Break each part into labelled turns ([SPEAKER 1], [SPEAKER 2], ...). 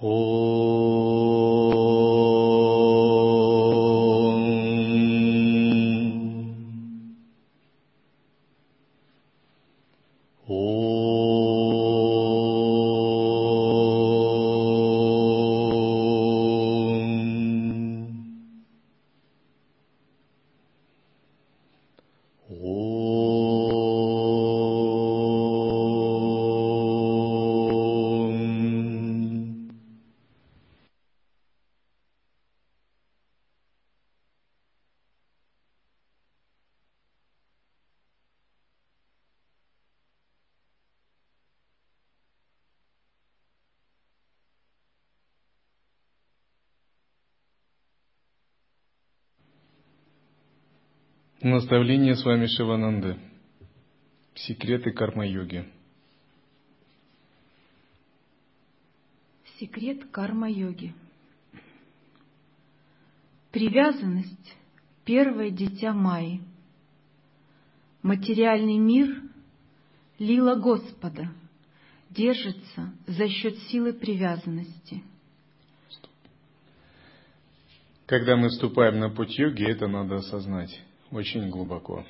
[SPEAKER 1] Oh. Наставление с вами Шивананды. Секреты карма-йоги.
[SPEAKER 2] Секрет карма-йоги. Привязанность – первое дитя Майи. Материальный мир – лила Господа, держится за счет силы привязанности.
[SPEAKER 1] Когда мы вступаем на путь йоги, это надо осознать очень глубоко.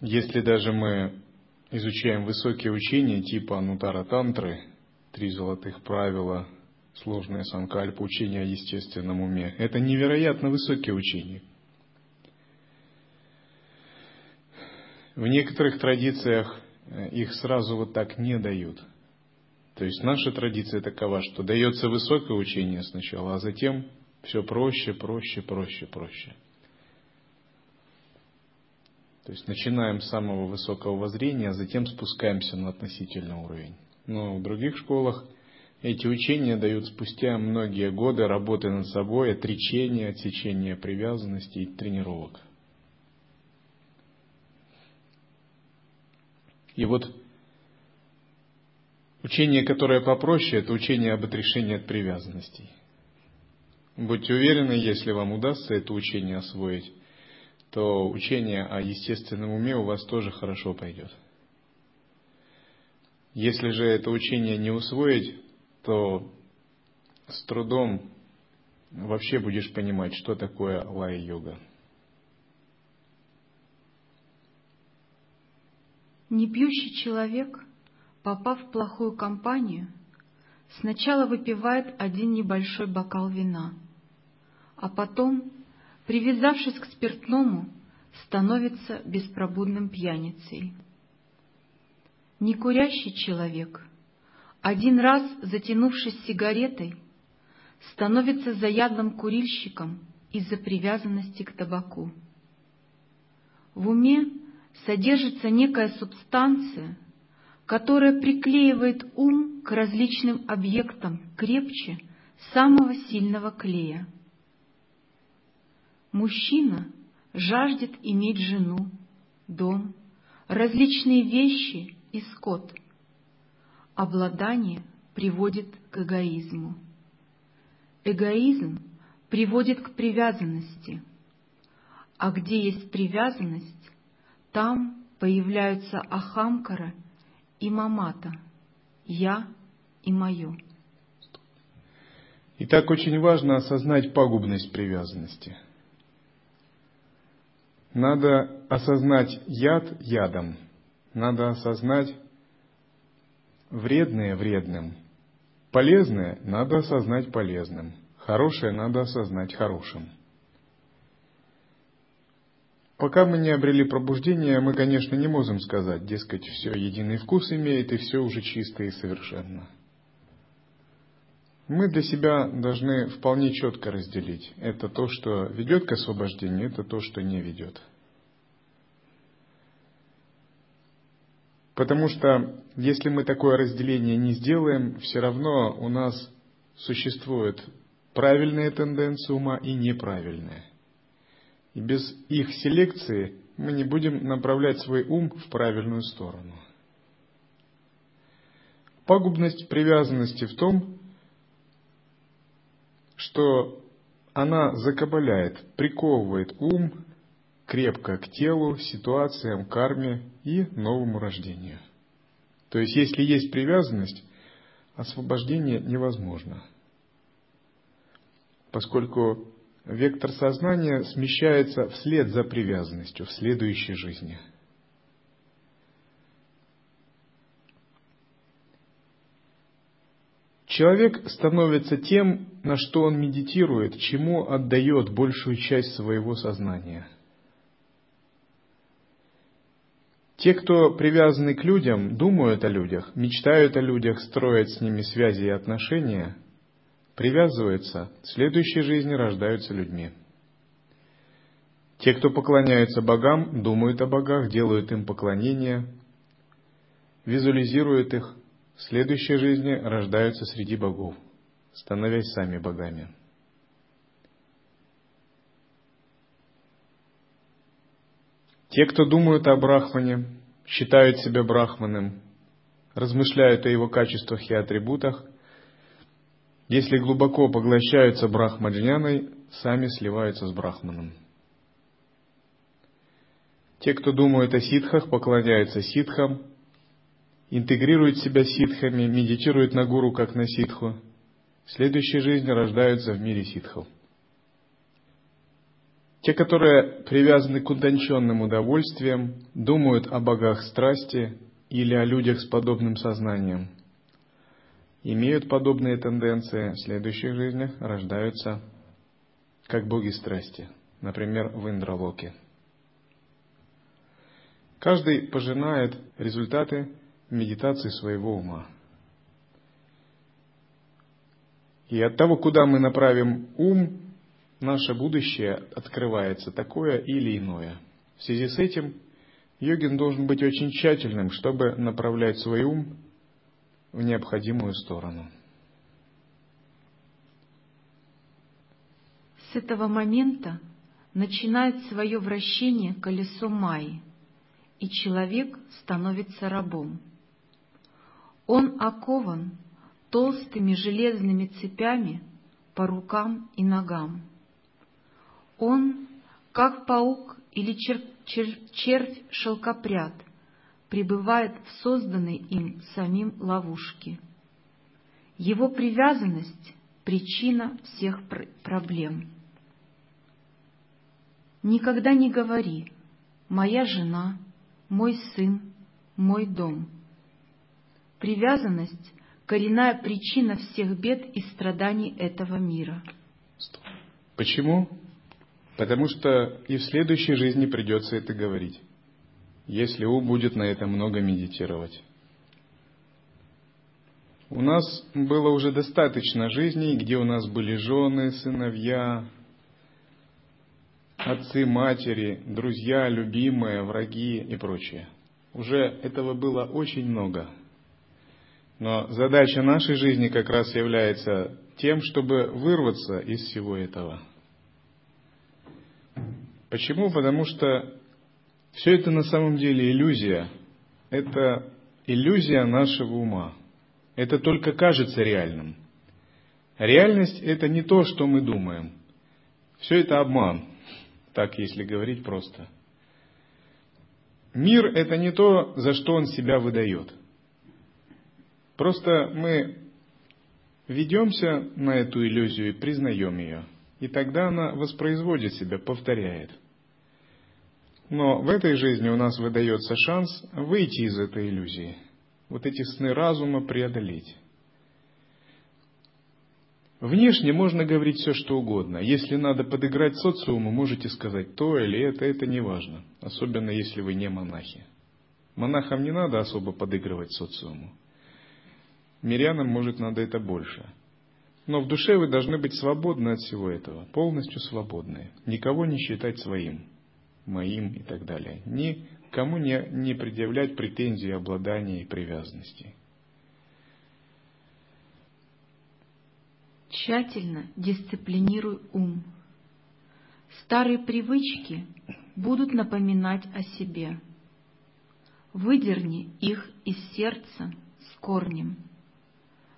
[SPEAKER 1] Если даже мы изучаем высокие учения типа Нутара Тантры, три золотых правила, сложное санкальпа, учение о естественном уме, это невероятно высокие учения. В некоторых традициях э, их сразу вот так не дают. То есть наша традиция такова, что дается высокое учение сначала, а затем все проще, проще, проще, проще. То есть начинаем с самого высокого воззрения, а затем спускаемся на относительный уровень. Но в других школах эти учения дают спустя многие годы работы над собой, отречения, отсечения привязанностей и тренировок. И вот учение, которое попроще, это учение об отрешении от привязанностей. Будьте уверены, если вам удастся это учение освоить, то учение о естественном уме у вас тоже хорошо пойдет. Если же это учение не усвоить, то с трудом вообще будешь понимать, что такое лай-йога.
[SPEAKER 2] Непьющий человек, попав в плохую компанию, сначала выпивает один небольшой бокал вина – а потом, привязавшись к спиртному, становится беспробудным пьяницей. Некурящий человек, один раз затянувшись сигаретой, становится заядлым курильщиком из-за привязанности к табаку. В уме содержится некая субстанция, которая приклеивает ум к различным объектам крепче самого сильного клея. Мужчина жаждет иметь жену, дом, различные вещи и скот. Обладание приводит к эгоизму. Эгоизм приводит к привязанности. А где есть привязанность, там появляются Ахамкара и Мамата, я и мое.
[SPEAKER 1] Итак, очень важно осознать пагубность привязанности – надо осознать яд ядом. Надо осознать вредное вредным. Полезное надо осознать полезным. Хорошее надо осознать хорошим. Пока мы не обрели пробуждение, мы, конечно, не можем сказать, дескать, все единый вкус имеет и все уже чисто и совершенно. Мы для себя должны вполне четко разделить. Это то, что ведет к освобождению, это то, что не ведет. Потому что если мы такое разделение не сделаем, все равно у нас существует правильная тенденция ума и неправильная. И без их селекции мы не будем направлять свой ум в правильную сторону. Пагубность привязанности в том, что она закабаляет, приковывает ум крепко к телу, ситуациям, карме и новому рождению. То есть, если есть привязанность, освобождение невозможно, поскольку вектор сознания смещается вслед за привязанностью в следующей жизни. Человек становится тем, на что он медитирует, чему отдает большую часть своего сознания – Те, кто привязаны к людям, думают о людях, мечтают о людях, строят с ними связи и отношения, привязываются, в следующей жизни рождаются людьми. Те, кто поклоняются богам, думают о богах, делают им поклонение, визуализируют их, в следующей жизни рождаются среди богов, становясь сами богами. Те, кто думают о Брахмане, считают себя Брахманом, размышляют о его качествах и атрибутах, если глубоко поглощаются Брахмаджняной, сами сливаются с Брахманом. Те, кто думают о ситхах, поклоняются ситхам, интегрируют себя ситхами, медитируют на гуру как на ситху, в следующей жизни рождаются в мире ситхов – те, которые привязаны к утонченным удовольствиям, думают о богах страсти или о людях с подобным сознанием, имеют подобные тенденции, в следующих жизнях рождаются как боги страсти, например, в Индралоке. Каждый пожинает результаты медитации своего ума. И от того, куда мы направим ум, наше будущее открывается такое или иное. В связи с этим йогин должен быть очень тщательным, чтобы направлять свой ум в необходимую сторону.
[SPEAKER 2] С этого момента начинает свое вращение колесо Майи, и человек становится рабом. Он окован толстыми железными цепями по рукам и ногам. Он, как паук или чер чер червь-шелкопряд, пребывает в созданной им самим ловушке. Его привязанность — причина всех пр проблем. Никогда не говори «моя жена», «мой сын», «мой дом». Привязанность — коренная причина всех бед и страданий этого мира.
[SPEAKER 1] Почему? Потому что и в следующей жизни придется это говорить, если ум будет на это много медитировать. У нас было уже достаточно жизней, где у нас были жены, сыновья, отцы, матери, друзья, любимые, враги и прочее. Уже этого было очень много. Но задача нашей жизни как раз является тем, чтобы вырваться из всего этого – Почему? Потому что все это на самом деле иллюзия. Это иллюзия нашего ума. Это только кажется реальным. Реальность – это не то, что мы думаем. Все это обман, так если говорить просто. Мир – это не то, за что он себя выдает. Просто мы ведемся на эту иллюзию и признаем ее – и тогда она воспроизводит себя, повторяет. Но в этой жизни у нас выдается шанс выйти из этой иллюзии, вот эти сны разума преодолеть. Внешне можно говорить все, что угодно. Если надо подыграть социуму, можете сказать то или это, это не важно. Особенно если вы не монахи. Монахам не надо особо подыгрывать социуму. Мирянам, может, надо это больше – но в душе вы должны быть свободны от всего этого, полностью свободны. Никого не считать своим, моим и так далее. Никому не, не предъявлять претензии, обладания и привязанности.
[SPEAKER 2] Тщательно дисциплинируй ум. Старые привычки будут напоминать о себе. Выдерни их из сердца с корнем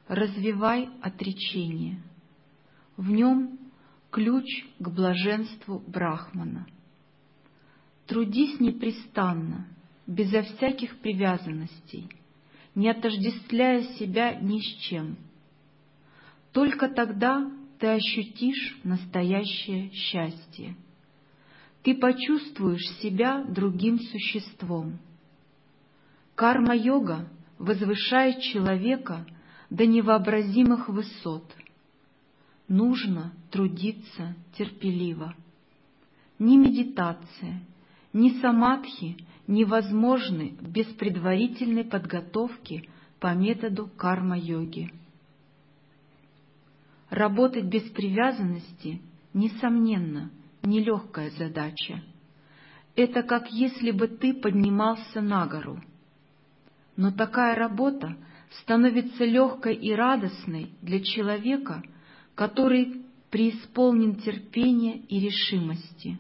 [SPEAKER 2] развивай отречение. В нем ключ к блаженству Брахмана. Трудись непрестанно, безо всяких привязанностей, не отождествляя себя ни с чем. Только тогда ты ощутишь настоящее счастье. Ты почувствуешь себя другим существом. Карма-йога возвышает человека до невообразимых высот. Нужно трудиться терпеливо. Ни медитация, ни самадхи невозможны без предварительной подготовки по методу карма-йоги. Работать без привязанности, несомненно, нелегкая задача. Это как если бы ты поднимался на гору. Но такая работа становится легкой и радостной для человека, который преисполнен терпения и решимости.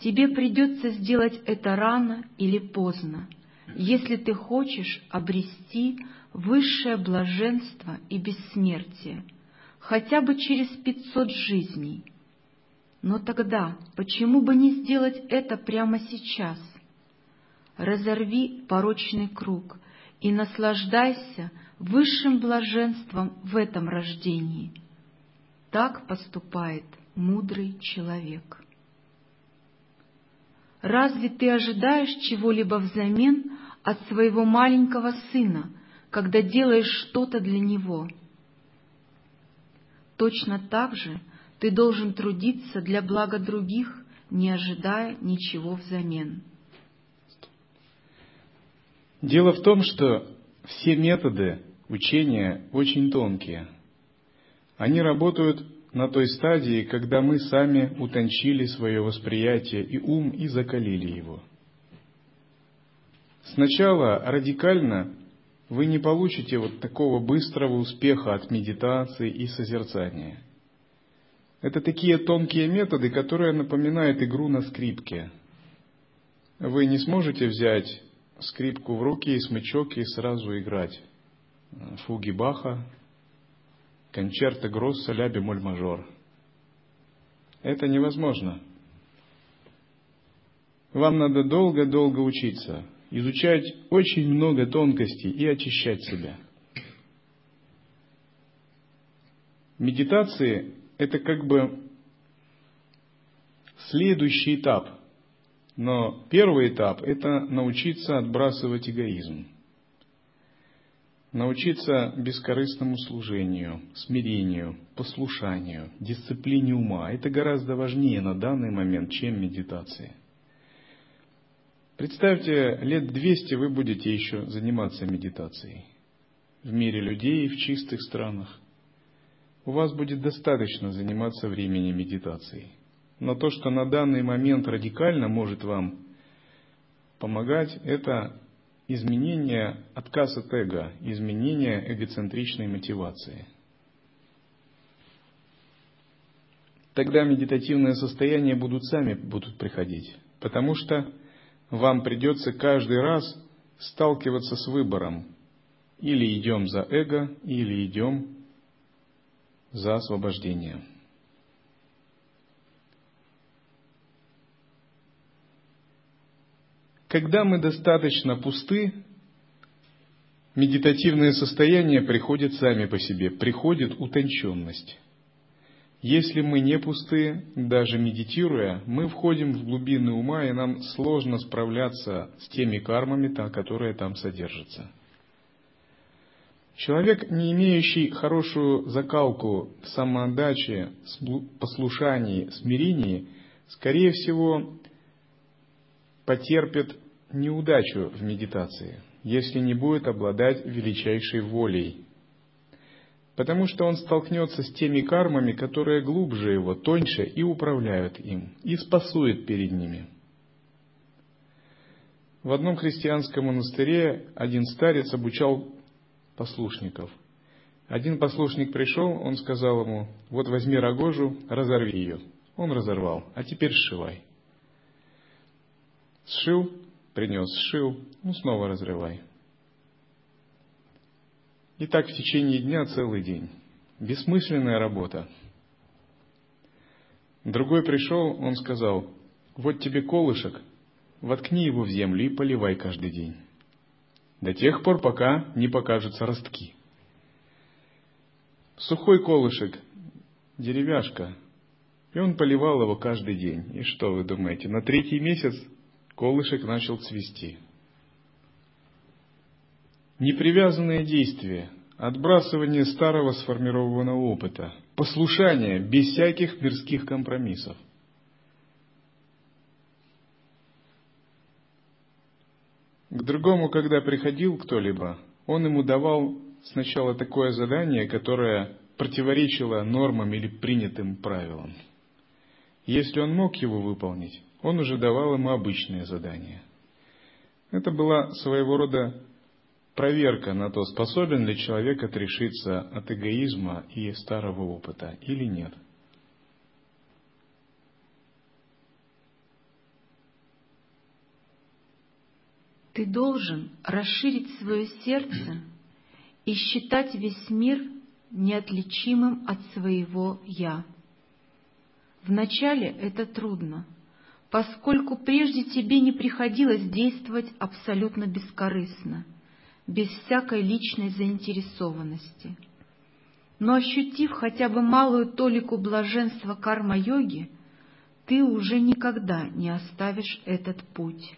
[SPEAKER 2] Тебе придется сделать это рано или поздно, если ты хочешь обрести высшее блаженство и бессмертие — хотя бы через пятьсот жизней. Но тогда почему бы не сделать это прямо сейчас? Разорви порочный круг и наслаждайся высшим блаженством в этом рождении. Так поступает мудрый человек. Разве ты ожидаешь чего-либо взамен от своего маленького сына, когда делаешь что-то для него — Точно так же ты должен трудиться для блага других, не ожидая ничего взамен.
[SPEAKER 1] Дело в том, что все методы учения очень тонкие. Они работают на той стадии, когда мы сами утончили свое восприятие и ум и закалили его. Сначала радикально вы не получите вот такого быстрого успеха от медитации и созерцания. Это такие тонкие методы, которые напоминают игру на скрипке. Вы не сможете взять скрипку в руки и смычок и сразу играть. Фуги Баха, концерты Гросса, ля бемоль мажор. Это невозможно. Вам надо долго-долго учиться – изучать очень много тонкостей и очищать себя. Медитации – это как бы следующий этап. Но первый этап – это научиться отбрасывать эгоизм. Научиться бескорыстному служению, смирению, послушанию, дисциплине ума. Это гораздо важнее на данный момент, чем медитация – Представьте, лет 200 вы будете еще заниматься медитацией в мире людей и в чистых странах. У вас будет достаточно заниматься времени медитацией. Но то, что на данный момент радикально может вам помогать, это изменение, отказ от эго, изменение эгоцентричной мотивации. Тогда медитативные состояния будут сами будут приходить, потому что вам придется каждый раз сталкиваться с выбором. Или идем за эго, или идем за освобождение. Когда мы достаточно пусты, медитативное состояние приходит сами по себе, приходит утонченность. Если мы не пусты, даже медитируя, мы входим в глубины ума, и нам сложно справляться с теми кармами, которые там содержатся. Человек, не имеющий хорошую закалку в самоотдаче, послушании, смирении, скорее всего, потерпит неудачу в медитации, если не будет обладать величайшей волей, потому что он столкнется с теми кармами, которые глубже его, тоньше и управляют им, и спасует перед ними. В одном христианском монастыре один старец обучал послушников. Один послушник пришел, он сказал ему, вот возьми рогожу, разорви ее. Он разорвал, а теперь сшивай. Сшил, принес, сшил, ну снова разрывай. И так в течение дня целый день. Бессмысленная работа. Другой пришел, он сказал, вот тебе колышек, воткни его в землю и поливай каждый день. до тех пор, пока не покажутся ростки. Сухой колышек, деревяшка, и он поливал его каждый день. И что вы думаете, на третий месяц колышек начал цвести. Непривязанные действия, отбрасывание старого сформированного опыта, послушание без всяких мирских компромиссов. К другому, когда приходил кто-либо, он ему давал сначала такое задание, которое противоречило нормам или принятым правилам. Если он мог его выполнить, он уже давал ему обычные задания. Это была своего рода проверка на то, способен ли человек отрешиться от эгоизма и старого опыта или нет –
[SPEAKER 2] Ты должен расширить свое сердце и считать весь мир неотличимым от своего «я». Вначале это трудно, поскольку прежде тебе не приходилось действовать абсолютно бескорыстно, без всякой личной заинтересованности. Но ощутив хотя бы малую толику блаженства карма-йоги, ты уже никогда не оставишь этот путь.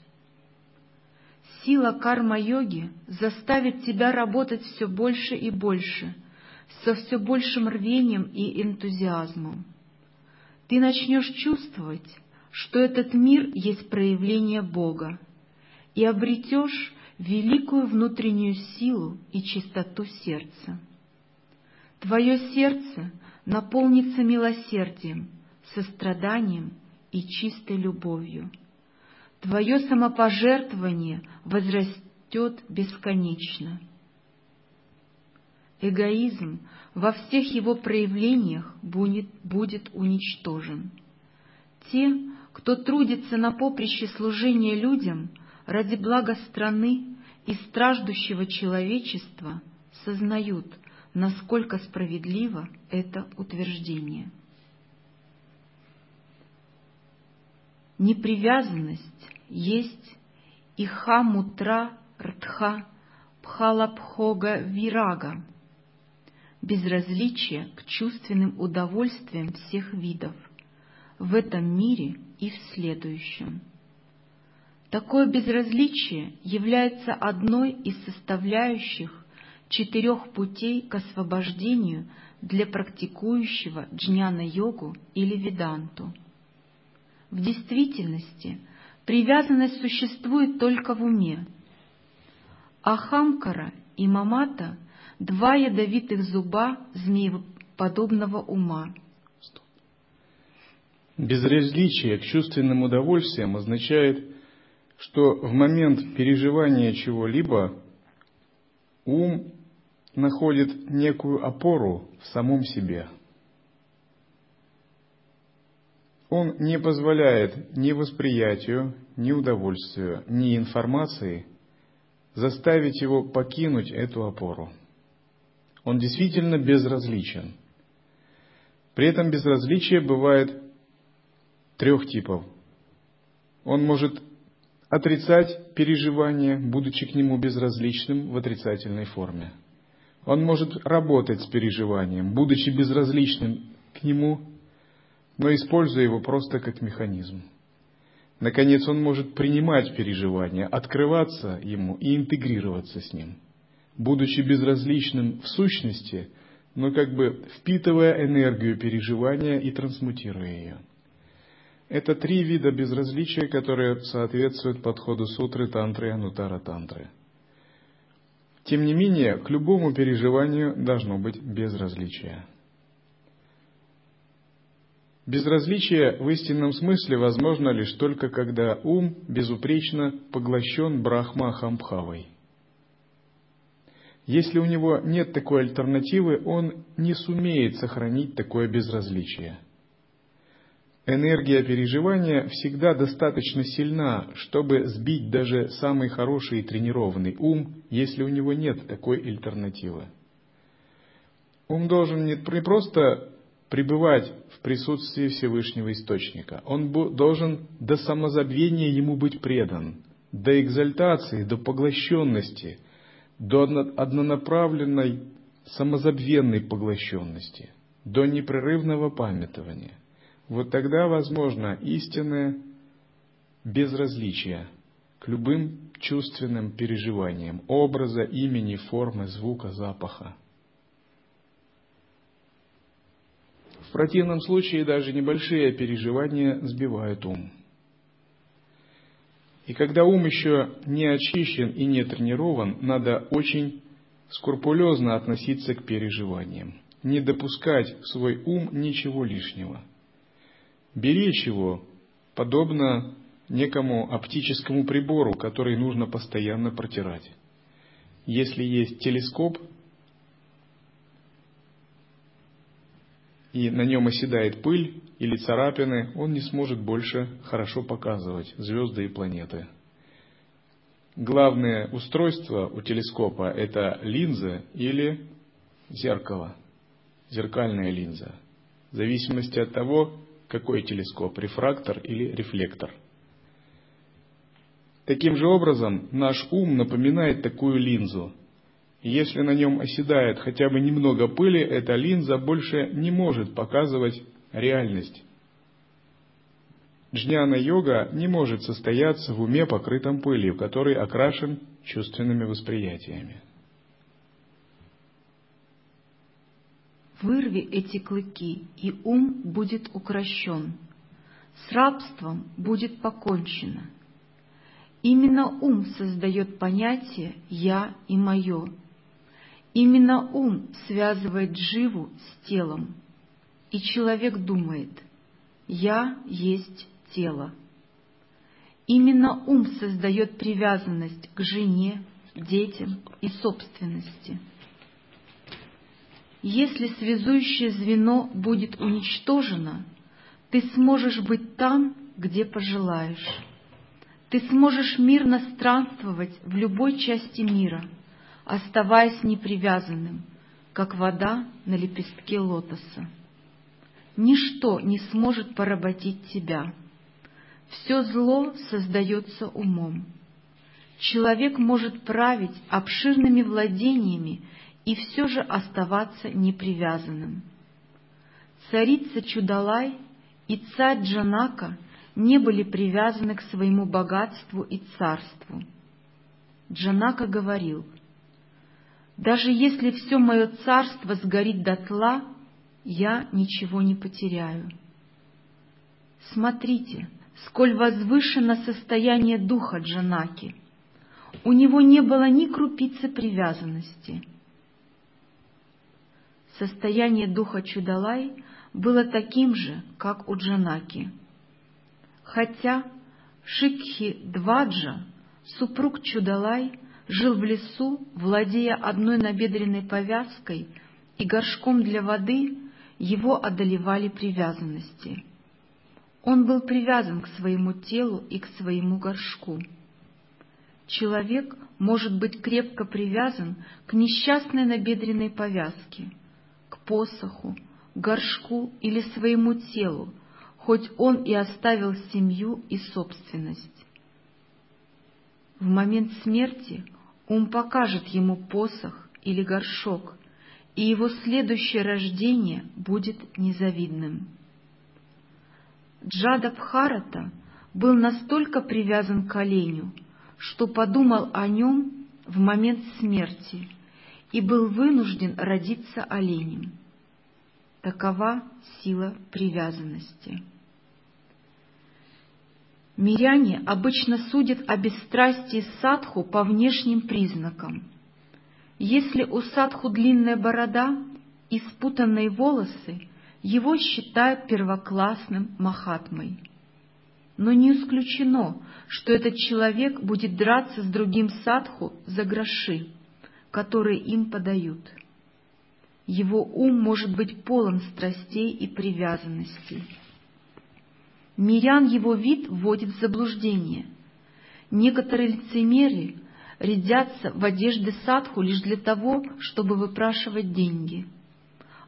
[SPEAKER 2] Сила карма-йоги заставит тебя работать все больше и больше, со все большим рвением и энтузиазмом. Ты начнешь чувствовать, что этот мир есть проявление Бога, и обретешь великую внутреннюю силу и чистоту сердца. Твое сердце наполнится милосердием, состраданием и чистой любовью — Твое самопожертвование возрастет бесконечно. Эгоизм во всех его проявлениях будет, будет уничтожен. Те, кто трудится на поприще служения людям ради блага страны и страждущего человечества, сознают, насколько справедливо это утверждение. Непривязанность есть Ихамутра Ртха Пхалапхога Вирага, безразличие к чувственным удовольствиям всех видов в этом мире и в следующем. Такое безразличие является одной из составляющих четырех путей к освобождению для практикующего джняна-йогу или веданту – в действительности привязанность существует только в уме. Ахамкара и Мамата — два ядовитых зуба змееподобного ума.
[SPEAKER 1] Безразличие к чувственным удовольствиям означает, что в момент переживания чего-либо ум находит некую опору в самом себе – Он не позволяет ни восприятию, ни удовольствию, ни информации заставить его покинуть эту опору. Он действительно безразличен. При этом безразличие бывает трех типов. Он может отрицать переживание, будучи к нему безразличным в отрицательной форме. Он может работать с переживанием, будучи безразличным к нему но используя его просто как механизм. Наконец, он может принимать переживания, открываться ему и интегрироваться с ним, будучи безразличным в сущности, но как бы впитывая энергию переживания и трансмутируя ее. Это три вида безразличия, которые соответствуют подходу сутры тантры и анутара тантры. Тем не менее, к любому переживанию должно быть безразличие. Безразличие в истинном смысле возможно лишь только когда ум безупречно поглощен Брахма-Хамбхавой. Если у него нет такой альтернативы, он не сумеет сохранить такое безразличие. Энергия переживания всегда достаточно сильна, чтобы сбить даже самый хороший и тренированный ум, если у него нет такой альтернативы. Ум должен не просто пребывать в присутствии Всевышнего Источника. Он должен до самозабвения Ему быть предан, до экзальтации, до поглощенности, до однонаправленной самозабвенной поглощенности, до непрерывного памятования, вот тогда возможно истинное безразличие к любым чувственным переживаниям образа, имени, формы, звука, запаха. В противном случае даже небольшие переживания сбивают ум. И когда ум еще не очищен и не тренирован, надо очень скрупулезно относиться к переживаниям, не допускать в свой ум ничего лишнего. Беречь его, подобно некому оптическому прибору, который нужно постоянно протирать. Если есть телескоп, и на нем оседает пыль или царапины, он не сможет больше хорошо показывать звезды и планеты. Главное устройство у телескопа – это линза или зеркало, зеркальная линза, в зависимости от того, какой телескоп – рефрактор или рефлектор. Таким же образом, наш ум напоминает такую линзу – если на нем оседает хотя бы немного пыли, эта линза больше не может показывать реальность. Джняна-йога не может состояться в уме, покрытом пылью, который окрашен чувственными восприятиями.
[SPEAKER 2] Вырви эти клыки, и ум будет укращен. С рабством будет покончено. Именно ум создает понятие «я» и «моё», Именно ум связывает живу с телом, и человек думает «я есть тело». Именно ум создает привязанность к жене, детям и собственности. Если связующее звено будет уничтожено, ты сможешь быть там, где пожелаешь. Ты сможешь мирно странствовать в любой части мира – оставаясь непривязанным, как вода на лепестке лотоса. Ничто не сможет поработить тебя. Все зло создается умом. Человек может править обширными владениями и все же оставаться непривязанным. Царица Чудалай и царь Джанака не были привязаны к своему богатству и царству. Джанака говорил — даже если все мое царство сгорит дотла, я ничего не потеряю. Смотрите, сколь возвышено состояние духа Джанаки. У него не было ни крупицы привязанности. Состояние духа Чудалай было таким же, как у Джанаки. Хотя Шикхи Дваджа, супруг Чудалай, жил в лесу, владея одной набедренной повязкой и горшком для воды, его одолевали привязанности. Он был привязан к своему телу и к своему горшку. Человек может быть крепко привязан к несчастной набедренной повязке, посоху, горшку или своему телу, хоть он и оставил семью и собственность. В момент смерти Ум покажет ему посох или горшок, и его следующее рождение будет незавидным. Джада Бхарата был настолько привязан к оленю, что подумал о нем в момент смерти и был вынужден родиться оленем. Такова сила привязанности. Миряне обычно судят о бесстрастии садху по внешним признакам. Если у садху длинная борода и спутанные волосы, его считают первоклассным махатмой. Но не исключено, что этот человек будет драться с другим садху за гроши, которые им подают. Его ум может быть полон страстей и привязанностей. Мирян его вид вводит в заблуждение. Некоторые лицемеры рядятся в одежды садху лишь для того, чтобы выпрашивать деньги.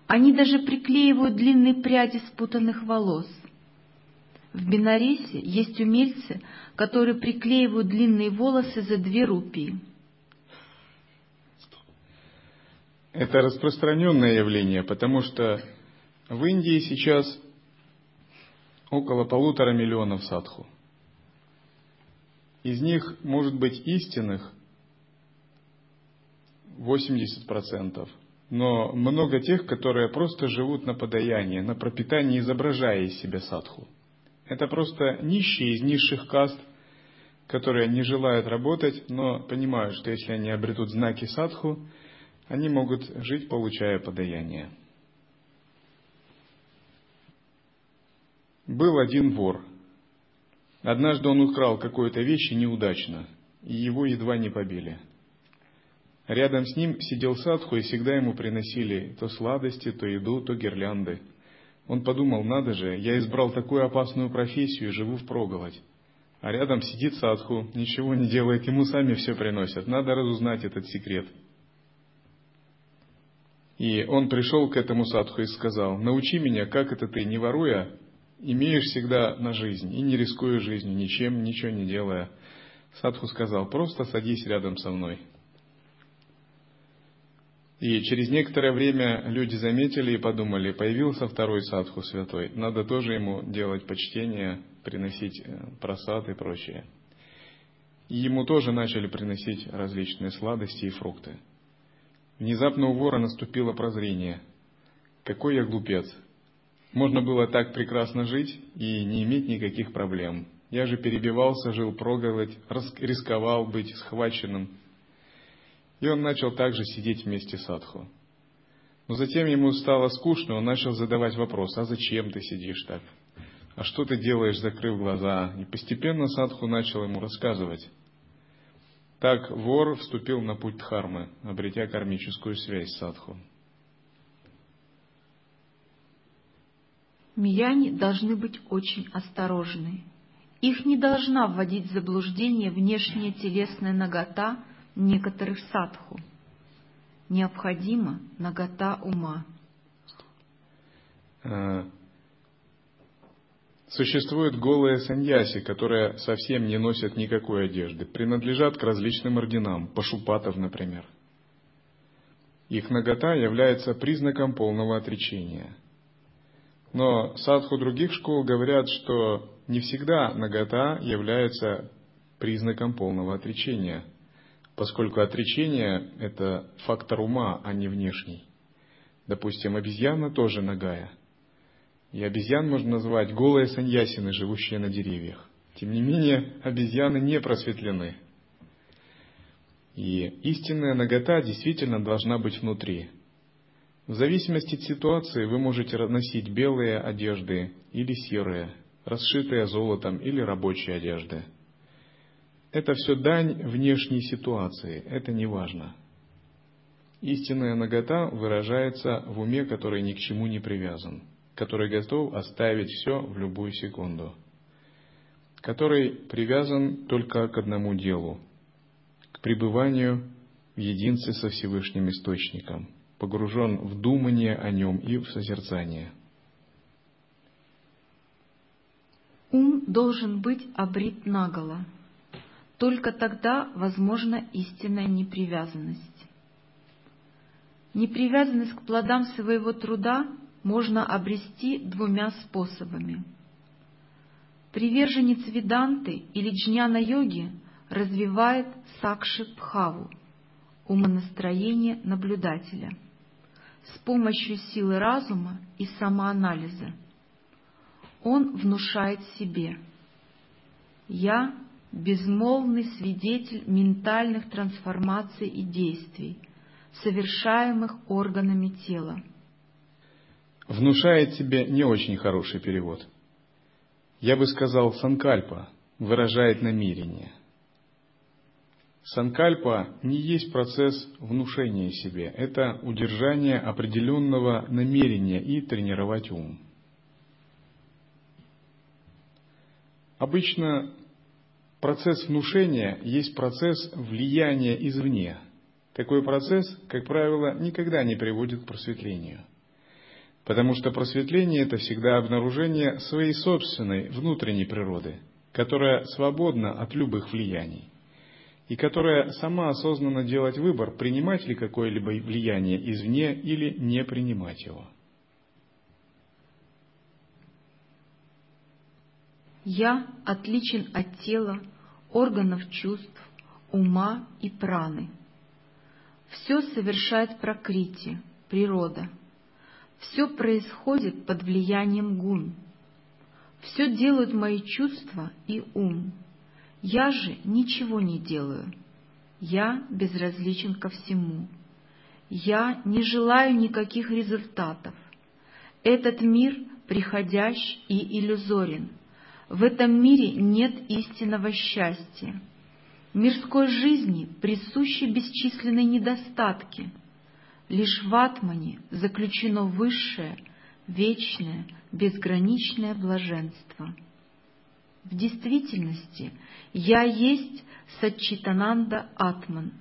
[SPEAKER 2] Они даже приклеивают длинные пряди спутанных волос. В Бенарисе есть умельцы, которые приклеивают длинные волосы за две рупии.
[SPEAKER 1] Это распространенное явление, потому что в Индии сейчас около полутора миллионов садху. Из них может быть истинных 80%, но много тех, которые просто живут на подаянии, на пропитании, изображая из себя садху. Это просто нищие из низших каст, которые не желают работать, но понимают, что если они обретут знаки садху, они могут жить, получая подаяние. Был один вор. Однажды он украл какую-то вещь неудачно, и его едва не побили. Рядом с ним сидел садху, и всегда ему приносили то сладости, то еду, то гирлянды. Он подумал, надо же, я избрал такую опасную профессию и живу в проголодь. А рядом сидит садху, ничего не делает, ему сами все приносят. Надо разузнать этот секрет. И он пришел к этому садху и сказал, научи меня, как это ты, не воруя, имеешь всегда на жизнь и не рискуя жизнью, ничем, ничего не делая. Садху сказал, просто садись рядом со мной. И через некоторое время люди заметили и подумали, появился второй садху святой, надо тоже ему делать почтение, приносить э, просад и прочее. И ему тоже начали приносить различные сладости и фрукты. Внезапно у вора наступило прозрение. Какой я глупец, можно было так прекрасно жить и не иметь никаких проблем. Я же перебивался, жил проголодь, рисковал быть схваченным. И он начал также сидеть вместе с Адху. Но затем ему стало скучно, он начал задавать вопрос, а зачем ты сидишь так? А что ты делаешь, закрыв глаза? И постепенно Садху начал ему рассказывать. Так вор вступил на путь Дхармы, обретя кармическую связь с Садху.
[SPEAKER 2] Мияне должны быть очень осторожны. Их не должна вводить в заблуждение внешняя телесная нагота некоторых садху. Необходима нагота ума.
[SPEAKER 1] Существуют голые саньяси, которые совсем не носят никакой одежды, принадлежат к различным орденам, пашупатов, например. Их нагота является признаком полного отречения – но садху других школ говорят, что не всегда нагота является признаком полного отречения, поскольку отречение – это фактор ума, а не внешний. Допустим, обезьяна тоже нагая. И обезьян можно назвать голые саньясины, живущие на деревьях. Тем не менее, обезьяны не просветлены. И истинная нагота действительно должна быть внутри – в зависимости от ситуации вы можете носить белые одежды или серые, расшитые золотом или рабочие одежды. Это все дань внешней ситуации, это не важно. Истинная нагота выражается в уме, который ни к чему не привязан, который готов оставить все в любую секунду, который привязан только к одному делу, к пребыванию в единстве со Всевышним Источником – погружен в думание о нем и в созерцание.
[SPEAKER 2] Ум должен быть обрит наголо. Только тогда возможна истинная непривязанность. Непривязанность к плодам своего труда можно обрести двумя способами. Приверженец Веданты или Джняна-йоги развивает сакши бхаву, умонастроение наблюдателя – с помощью силы разума и самоанализа. Он внушает себе «Я – безмолвный свидетель ментальных трансформаций и действий, совершаемых органами тела».
[SPEAKER 1] Внушает себе не очень хороший перевод. Я бы сказал «санкальпа» выражает намерение – Санкальпа не есть процесс внушения себе, это удержание определенного намерения и тренировать ум. Обычно процесс внушения есть процесс влияния извне. Такой процесс, как правило, никогда не приводит к просветлению. Потому что просветление – это всегда обнаружение своей собственной внутренней природы, которая свободна от любых влияний. и которая сама осознанно делать выбор, принимать ли какое-либо влияние извне или не принимать его.
[SPEAKER 2] Я отличен от тела, органов чувств, ума и праны. Все совершает прокрити, природа. Все происходит под влиянием гун. Все делают мои чувства и ум. Я же ничего не делаю. Я безразличен ко всему. Я не желаю никаких результатов. Этот мир приходящ и иллюзорен. В этом мире нет истинного счастья. Мирской жизни присущи бесчисленные недостатки. Лишь в Атмане заключено высшее, вечное, безграничное блаженство. В действительности я есть Сачитананда Атман.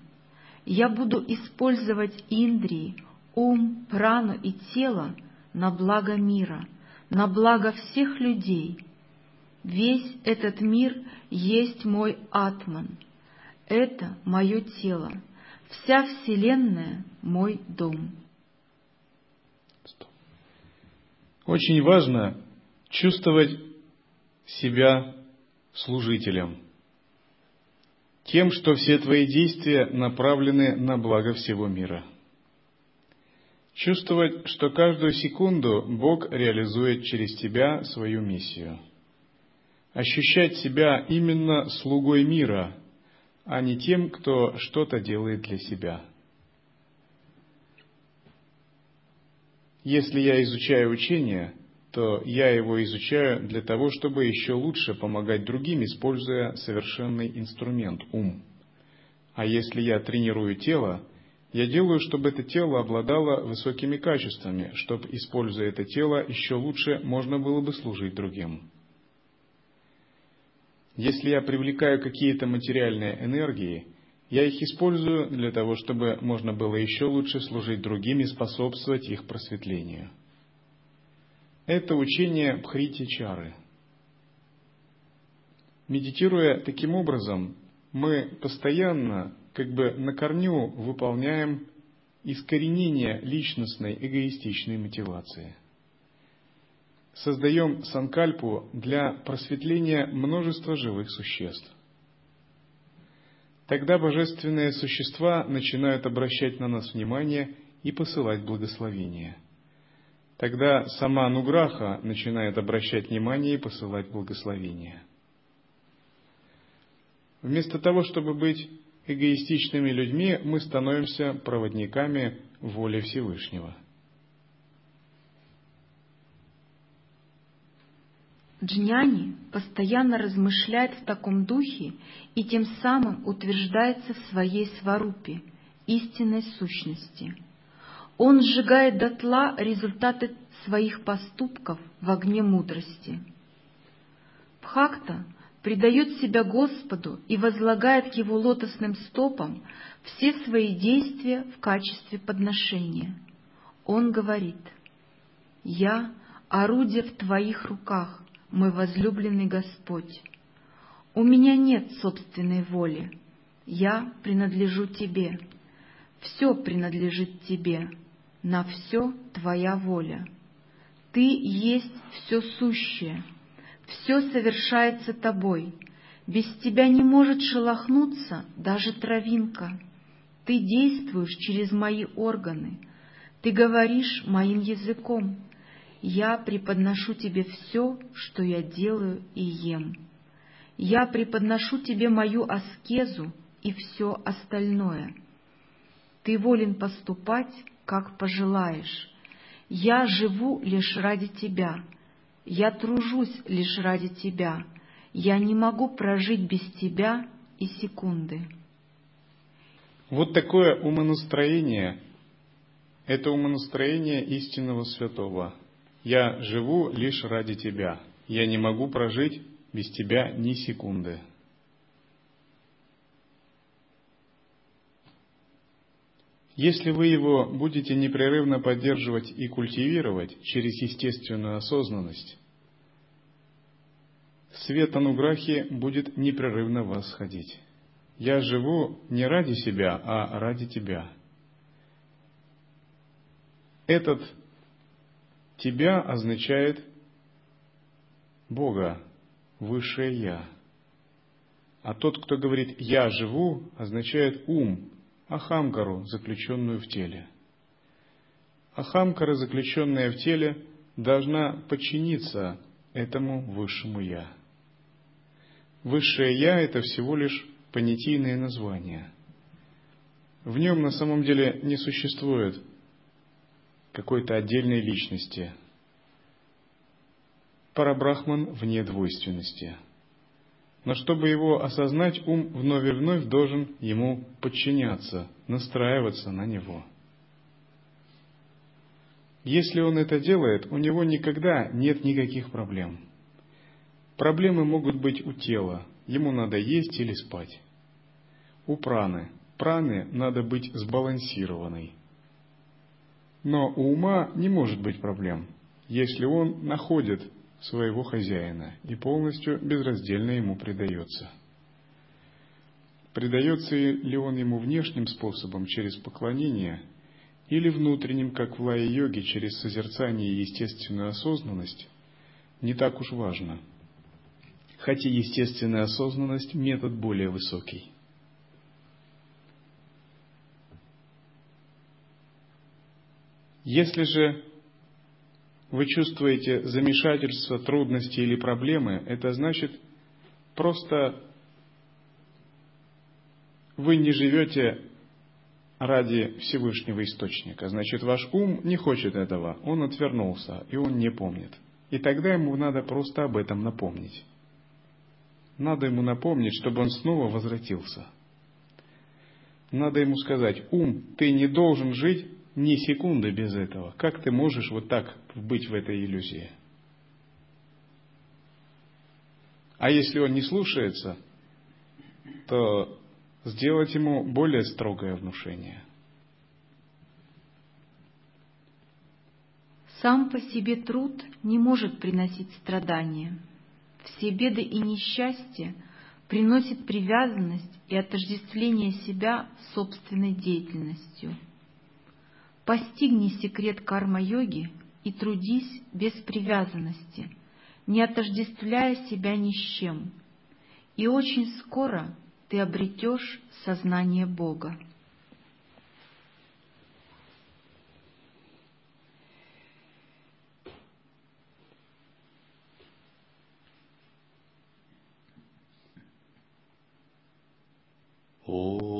[SPEAKER 2] Я буду использовать Индрии, ум, прану и тело на благо мира, на благо всех людей. Весь этот мир есть мой Атман. Это мое тело. Вся Вселенная — мой дом.
[SPEAKER 1] Очень важно чувствовать себя служителем, тем, что все твои действия направлены на благо всего мира. Чувствовать, что каждую секунду Бог реализует через тебя свою миссию. Ощущать себя именно слугой мира, а не тем, кто что-то делает для себя. Если я изучаю учение, то я его изучаю для того, чтобы еще лучше помогать другим, используя совершенный инструмент – ум. А если я тренирую тело, я делаю, чтобы это тело обладало высокими качествами, чтобы, используя это тело, еще лучше можно было бы служить другим. Если я привлекаю какие-то материальные энергии, я их использую для того, чтобы можно было еще лучше служить другим и способствовать их просветлению – это учение Бхрити Чары. Медитируя таким образом, мы постоянно, как бы на корню, выполняем искоренение личностной эгоистичной мотивации. Создаем санкальпу для просветления множества живых существ. Тогда божественные существа начинают обращать на нас внимание и посылать благословения – Тогда сама Нуграха начинает обращать внимание и посылать благословения. Вместо того, чтобы быть эгоистичными людьми, мы становимся проводниками воли Всевышнего.
[SPEAKER 2] Джняни постоянно размышляет в таком духе и тем самым утверждается в своей сварупе, истинной сущности – он сжигает дотла результаты своих поступков в огне мудрости. Бхакта предает себя Господу и возлагает к Его лотосным стопам все свои действия в качестве подношения. Он говорит, «Я — орудие в Твоих руках, мой возлюбленный Господь. У меня нет собственной воли, я принадлежу Тебе, все принадлежит Тебе, на все Твоя воля. Ты есть все сущее, все совершается Тобой. Без Тебя не может шелохнуться даже травинка. Ты действуешь через мои органы, Ты говоришь моим языком. Я преподношу Тебе все, что я делаю и ем. Я преподношу Тебе мою аскезу и все остальное. Ты волен поступать, как пожелаешь. Я живу лишь ради Тебя, я тружусь лишь ради Тебя, я не могу прожить без Тебя и секунды.
[SPEAKER 1] Вот такое умонастроение – это умонастроение истинного святого. Я живу лишь ради Тебя, я не могу прожить без Тебя ни секунды. Если вы его будете непрерывно поддерживать и культивировать через естественную осознанность, свет Ануграхи будет непрерывно восходить. я живу не ради себя, а ради тебя. Этот тебя означает Бога, высшее Я. А тот, кто говорит «я живу», означает ум, ахамкару, заключенную в теле. Ахамкара, заключенная в теле, должна подчиниться этому высшему «я». Высшее «я» — это всего лишь понятийное название. В нем на самом деле не существует какой-то отдельной личности. Парабрахман вне двойственности. Но чтобы его осознать, ум вновь и вновь должен ему подчиняться, настраиваться на него. Если он это делает, у него никогда нет никаких проблем. Проблемы могут быть у тела, ему надо есть или спать. У праны, праны надо быть сбалансированной. Но у ума не может быть проблем, если он находит своего хозяина и полностью безраздельно ему предается. Предается ли он ему внешним способом через поклонение или внутренним, как в лая-йоге, через созерцание и естественную осознанность, не так уж важно. Хотя естественная осознанность – метод более высокий. Если же вы чувствуете замешательство, трудности или проблемы, это значит просто вы не живете ради Всевышнего Источника. Значит, ваш ум не хочет этого, он отвернулся, и он не помнит. И тогда ему надо просто об этом напомнить. Надо ему напомнить, чтобы он снова возвратился. Надо ему сказать, ум, ты не должен жить ни секунды без этого. Как ты можешь вот так быть в этой иллюзии? А если он не слушается, то сделать ему более строгое внушение.
[SPEAKER 2] Сам по себе труд не может приносить страдания. Все беды и несчастья приносят привязанность и отождествление себя собственной деятельностью – Постигни секрет карма-йоги и трудись без привязанности, не отождествляя себя ни с чем, и очень скоро ты обретешь сознание Бога.
[SPEAKER 3] Oh.